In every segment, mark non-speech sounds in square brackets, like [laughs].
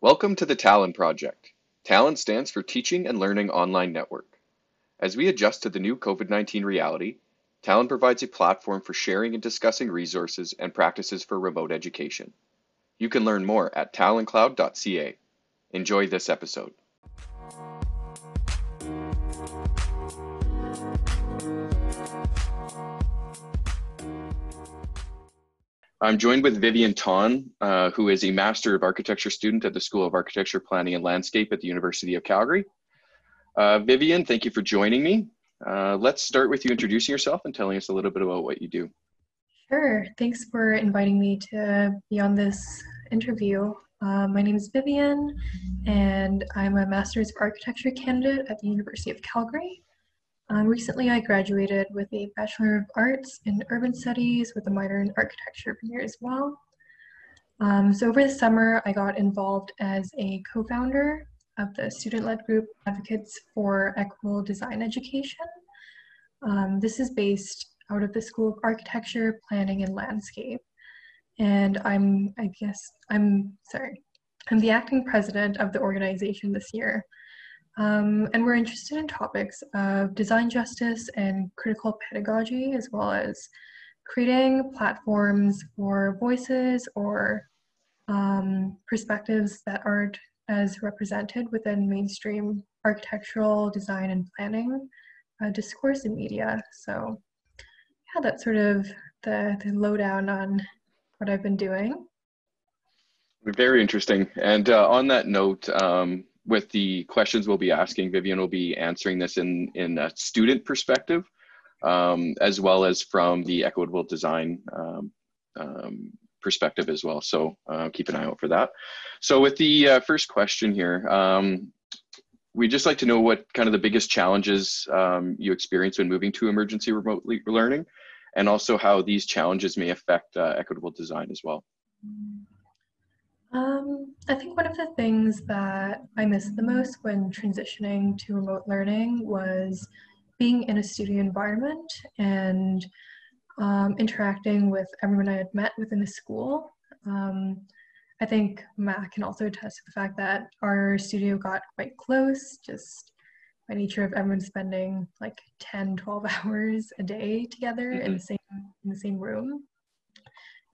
Welcome to the Talon Project. Talon stands for Teaching and Learning Online Network. As we adjust to the new COVID 19 reality, Talon provides a platform for sharing and discussing resources and practices for remote education. You can learn more at taloncloud.ca. Enjoy this episode. I'm joined with Vivian Ton, uh, who is a Master of Architecture student at the School of Architecture, Planning and Landscape at the University of Calgary. Uh, Vivian, thank you for joining me. Uh, let's start with you introducing yourself and telling us a little bit about what you do. Sure. Thanks for inviting me to be on this interview. Uh, my name is Vivian, and I'm a Master's of Architecture candidate at the University of Calgary. Um, recently, I graduated with a Bachelor of Arts in Urban Studies with a minor in Architecture here as well. Um, so over the summer, I got involved as a co-founder of the student-led group Advocates for Equitable Design Education. Um, this is based out of the School of Architecture, Planning, and Landscape. And I'm, I guess, I'm sorry, I'm the acting president of the organization this year. Um, and we're interested in topics of design justice and critical pedagogy, as well as creating platforms for voices or um, perspectives that aren't as represented within mainstream architectural design and planning uh, discourse in media. So yeah, that's sort of the, the lowdown on what I've been doing. Very interesting. And uh, on that note, um, with the questions we'll be asking, Vivian will be answering this in, in a student perspective, um, as well as from the equitable design um, um, perspective as well. So uh, keep an eye out for that. So with the uh, first question here, um, we'd just like to know what kind of the biggest challenges um, you experience when moving to emergency remote learning, and also how these challenges may affect uh, equitable design as well. Um, I think one of the things that I missed the most when transitioning to remote learning was being in a studio environment and um, interacting with everyone I had met within the school. Um, I think Matt can also attest to the fact that our studio got quite close, just by nature of everyone spending like 10, 12 [laughs] hours a day together mm-hmm. in the same in the same room.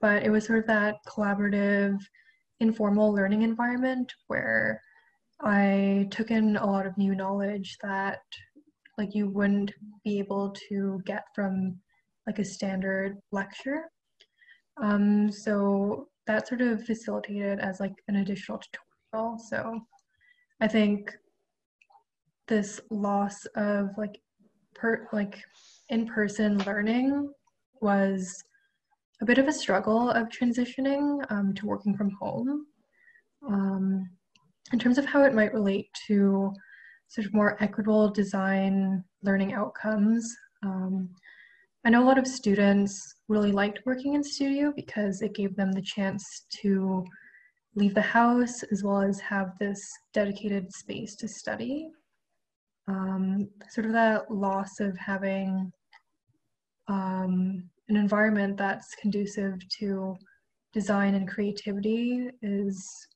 But it was sort of that collaborative informal learning environment where I took in a lot of new knowledge that like you wouldn't be able to get from like a standard lecture. Um, so that sort of facilitated as like an additional tutorial. So I think this loss of like per like in-person learning was a bit of a struggle of transitioning um, to working from home. Um, in terms of how it might relate to sort of more equitable design learning outcomes, um, I know a lot of students really liked working in studio because it gave them the chance to leave the house as well as have this dedicated space to study. Um, sort of that loss of having um, an environment that's conducive to design and creativity is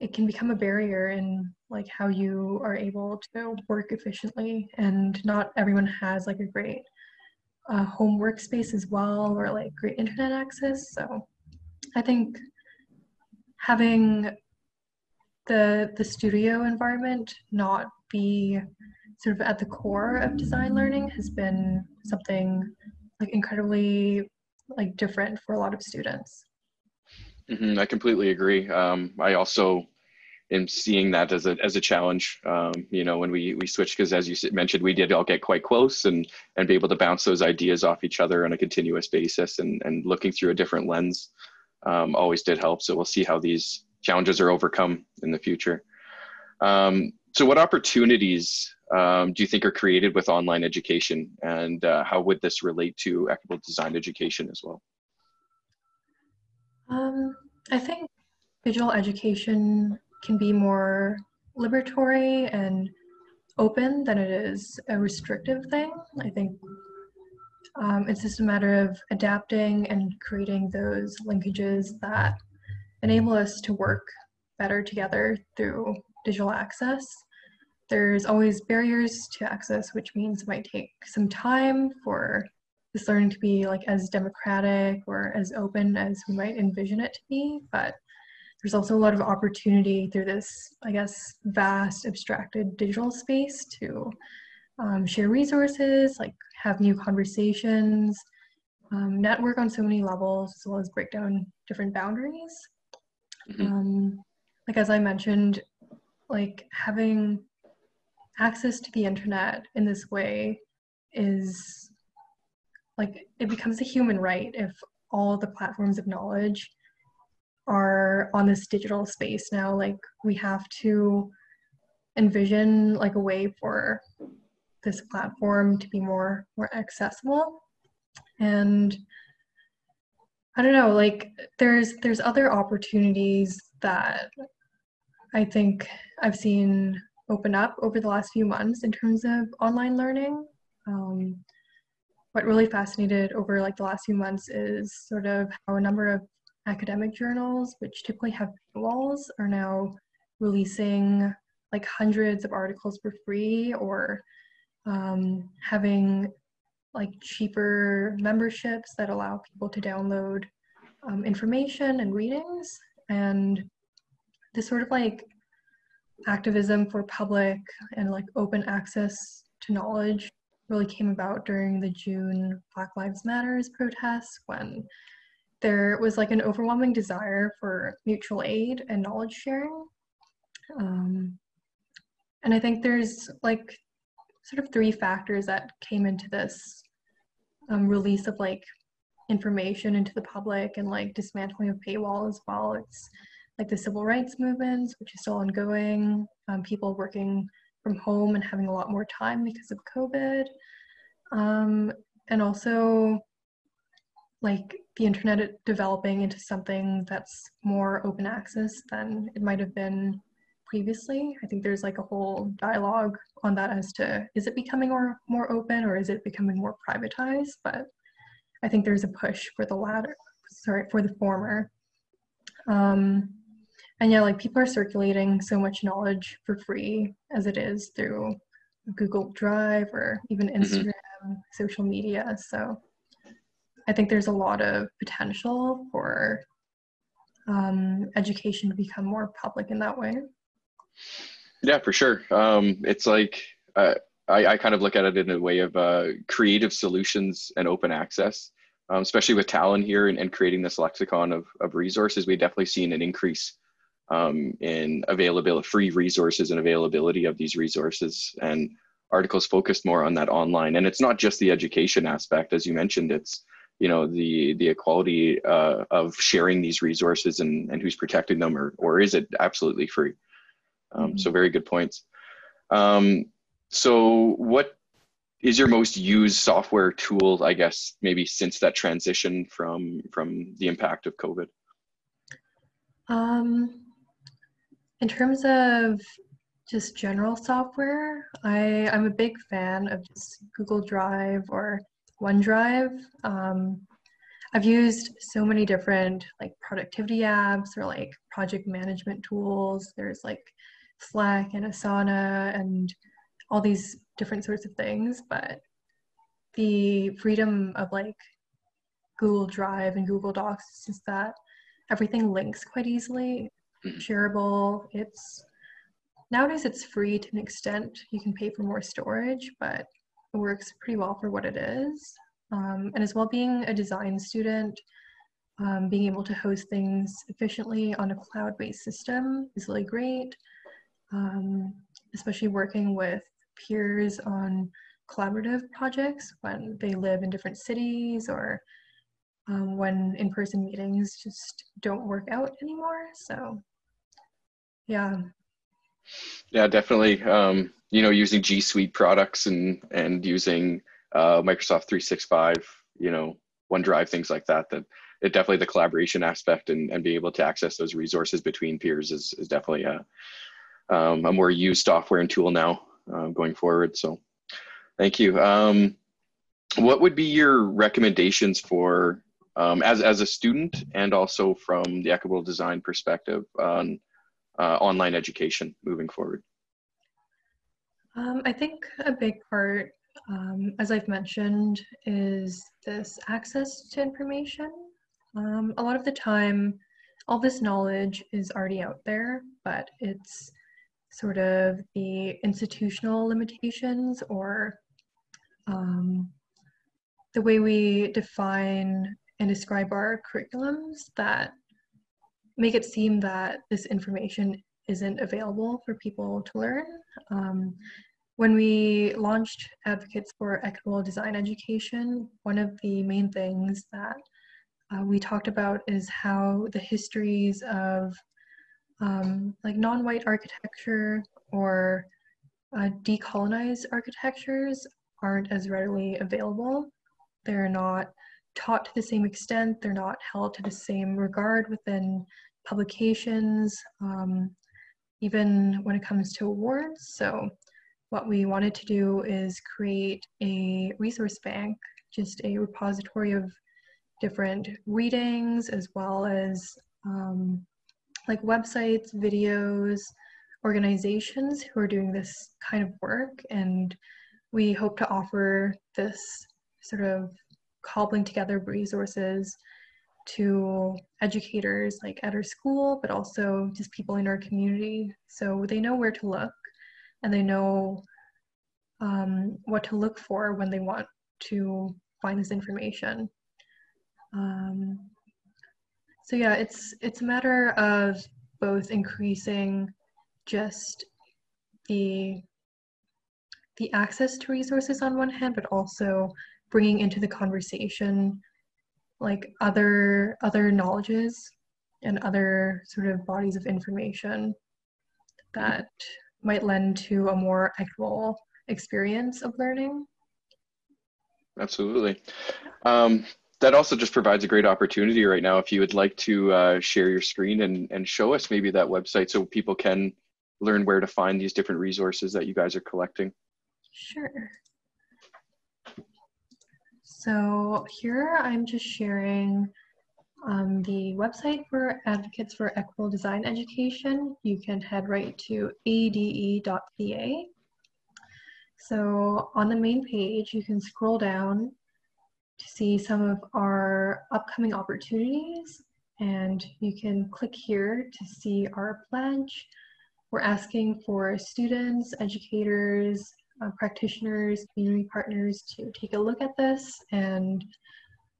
it can become a barrier in like how you are able to work efficiently and not everyone has like a great uh, home workspace as well or like great internet access. So i think having the the studio environment not be sort of at the core of design learning has been something like incredibly like different for a lot of students. Mm-hmm, I completely agree. Um, I also am seeing that as a as a challenge. Um, you know, when we we switched, because as you mentioned, we did all get quite close and and be able to bounce those ideas off each other on a continuous basis, and and looking through a different lens um, always did help. So we'll see how these challenges are overcome in the future. Um, so, what opportunities um, do you think are created with online education, and uh, how would this relate to equitable design education as well? Um, I think digital education can be more liberatory and open than it is a restrictive thing. I think um, it's just a matter of adapting and creating those linkages that enable us to work better together through digital access. There's always barriers to access, which means it might take some time for this learning to be like as democratic or as open as we might envision it to be. But there's also a lot of opportunity through this, I guess, vast abstracted digital space to um, share resources, like have new conversations, um, network on so many levels, as well as break down different boundaries. Mm-hmm. Um, like as I mentioned, like having access to the internet in this way is like it becomes a human right if all the platforms of knowledge are on this digital space now. Like we have to envision like a way for this platform to be more more accessible. And i don't know like there's there's other opportunities that i think i've seen open up over the last few months in terms of online learning. Um, what really fascinated over like the last few months is sort of how a number of academic journals which typically have walls are now releasing like hundreds of articles for free or um, having like cheaper memberships that allow people to download um, information and readings. And this sort of like activism for public and like open access to knowledge really came about during the June Black Lives Matters protests when there was like an overwhelming desire for mutual aid and knowledge sharing. Um, and I think there's like sort of three factors that came into this um, release of like information into the public and like dismantling of paywall as well. It's like the civil rights movements, which is still ongoing, um, people working from home and having a lot more time because of COVID, um, and also like the internet developing into something that's more open access than it might have been previously. I think there's like a whole dialogue on that as to is it becoming more more open or is it becoming more privatized? But I think there's a push for the latter, sorry, for the former. Um, and yeah, like people are circulating so much knowledge for free as it is through Google Drive or even mm-hmm. Instagram, mm-hmm. social media. So I think there's a lot of potential for um, education to become more public in that way. Yeah, for sure. Um, it's like uh, I, I, kind of look at it in a way of uh, creative solutions and open access, um, especially with Talon here and, and, creating this lexicon of, of resources. We've definitely seen an increase um, in availability, free resources and availability of these resources and articles focused more on that online. And it's not just the education aspect, as you mentioned, it's you know the the equality uh, of sharing these resources and, and who's protecting them or, or is it absolutely free um, so very good points. Um, so what is your most used software tool, I guess, maybe since that transition from from the impact of COVID? Um, in terms of just general software, I, I'm a big fan of just Google Drive or OneDrive. Um, I've used so many different like productivity apps or like project management tools. There's like Slack and Asana and all these different sorts of things, but the freedom of like Google Drive and Google Docs is that everything links quite easily. Shareable. It's nowadays it's free to an extent. You can pay for more storage, but it works pretty well for what it is. Um, and as well, being a design student, um, being able to host things efficiently on a cloud-based system is really great um, especially working with peers on collaborative projects when they live in different cities or um, when in-person meetings just don't work out anymore. So, yeah. Yeah, definitely. Um, you know, using G Suite products and and using uh, Microsoft 365, you know, OneDrive, things like that. That it definitely the collaboration aspect and and be able to access those resources between peers is is definitely a um, a more used software and tool now uh, going forward. So thank you. Um, what would be your recommendations for um, as, as a student and also from the equitable design perspective on uh, online education moving forward? Um, I think a big part, um, as I've mentioned, is this access to information. Um, a lot of the time, all this knowledge is already out there, but it's sort of the institutional limitations or um, the way we define and describe our curriculums that make it seem that this information isn't available for people to learn. Um, when we launched Advocates for Equitable Design Education, one of the main things that uh, we talked about is how the histories of um, like non-white architecture or uh, decolonized architectures aren't as readily available. They're not taught to the same extent. They're not held to the same regard within publications, um, even when it comes to awards. So what we wanted to do is create a resource bank, just a repository of different readings as well as um, like websites, videos, organizations who are doing this kind of work. And we hope to offer this sort of cobbling together resources to educators like at our school, but also just people in our community. So they know where to look and they know um, what to look for when they want to find this information. Um, so yeah, it's it's a matter of both increasing just the the access to resources on one hand, but also bringing into the conversation like other other knowledges and other sort of bodies of information that might lend to a more equitable experience of learning. Absolutely. Um, that also just provides a great opportunity right now if you would like to uh, share your screen and, and show us maybe that website so people can learn where to find these different resources that you guys are collecting. Sure. So here I'm just sharing um, the website for Advocates for Equitable Design Education. You can head right to ade.ca. So on the main page, you can scroll down to see some of our upcoming opportunities and you can click here to see our pledge. We're asking for students, educators, uh, practitioners, community partners to take a look at this and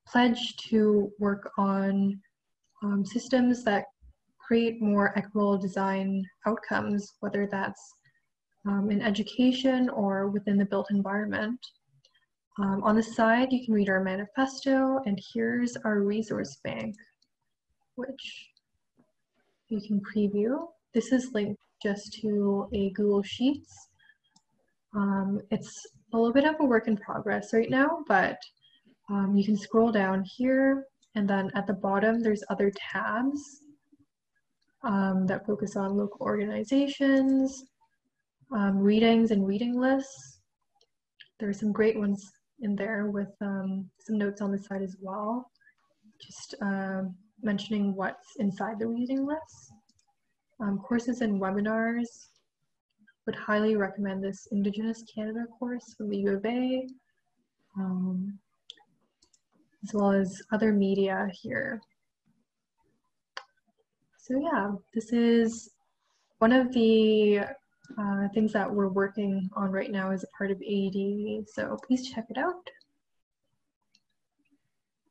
pledge to work on um, systems that create more equitable design outcomes, whether that's um, in education or within the built environment. Um, on the side, you can read our manifesto, and here's our resource bank, which you can preview. This is linked just to a Google Sheets. Um, it's a little bit of a work in progress right now, but um, you can scroll down here, and then at the bottom, there's other tabs um, that focus on local organizations, um, readings and reading lists. There are some great ones in there with um, some notes on the side as well, just uh, mentioning what's inside the reading list. Courses and webinars, would highly recommend this Indigenous Canada course from the U of A, um, as well as other media here. So yeah, this is one of the uh, things that we're working on right now as a part of AED. So please check it out.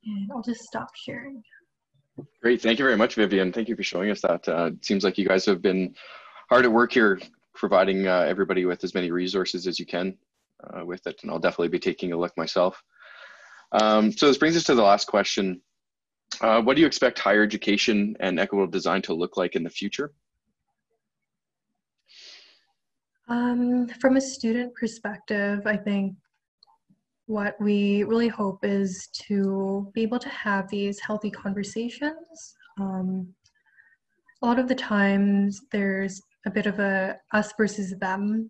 And I'll just stop sharing. Great. Thank you very much, Vivian. Thank you for showing us that. Uh, it seems like you guys have been hard at work here providing uh, everybody with as many resources as you can uh, with it. And I'll definitely be taking a look myself. Um, so this brings us to the last question. Uh, what do you expect higher education and equitable design to look like in the future? Um, from a student perspective, I think what we really hope is to be able to have these healthy conversations. Um, a lot of the times there's a bit of a us versus them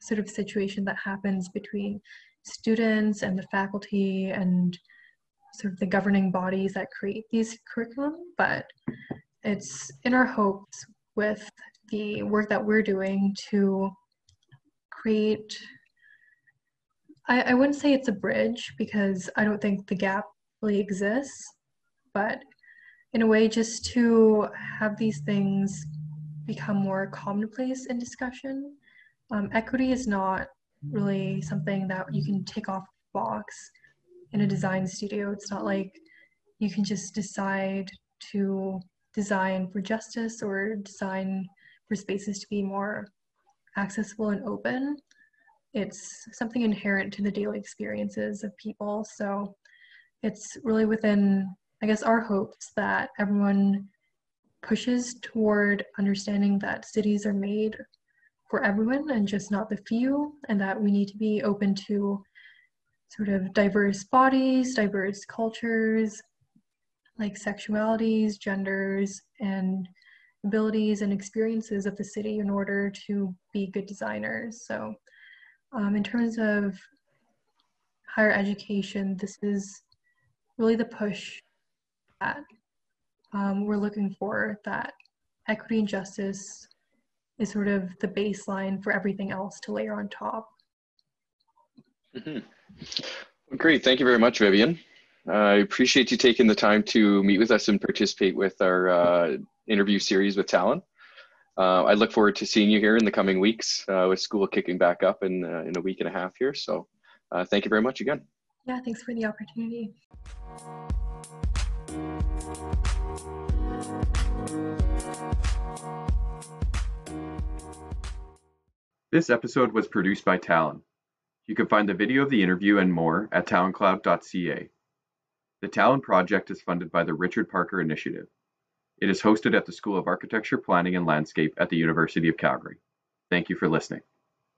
sort of situation that happens between students and the faculty and sort of the governing bodies that create these curriculum, but it's in our hopes with the work that we're doing to create I, I wouldn't say it's a bridge because I don't think the gap really exists, but in a way just to have these things become more commonplace in discussion. Um, equity is not really something that you can take off the box in a design studio. It's not like you can just decide to design for justice or design for spaces to be more accessible and open. It's something inherent to the daily experiences of people. So it's really within, I guess, our hopes that everyone pushes toward understanding that cities are made for everyone and just not the few, and that we need to be open to sort of diverse bodies, diverse cultures, like sexualities, genders, and abilities and experiences of the city in order to be good designers. So, um, in terms of higher education, this is really the push that um, we're looking for that equity and justice is sort of the baseline for everything else to layer on top. Mm-hmm. Well, great. Thank you very much, Vivian. I appreciate you taking the time to meet with us and participate with our uh, interview series with Talon. Uh, I look forward to seeing you here in the coming weeks uh, with school kicking back up in, uh, in a week and a half here. So uh, thank you very much again. Yeah, thanks for the opportunity. This episode was produced by Talon. You can find the video of the interview and more at taloncloud.ca. The Talon project is funded by the Richard Parker Initiative. It is hosted at the School of Architecture, Planning and Landscape at the University of Calgary. Thank you for listening.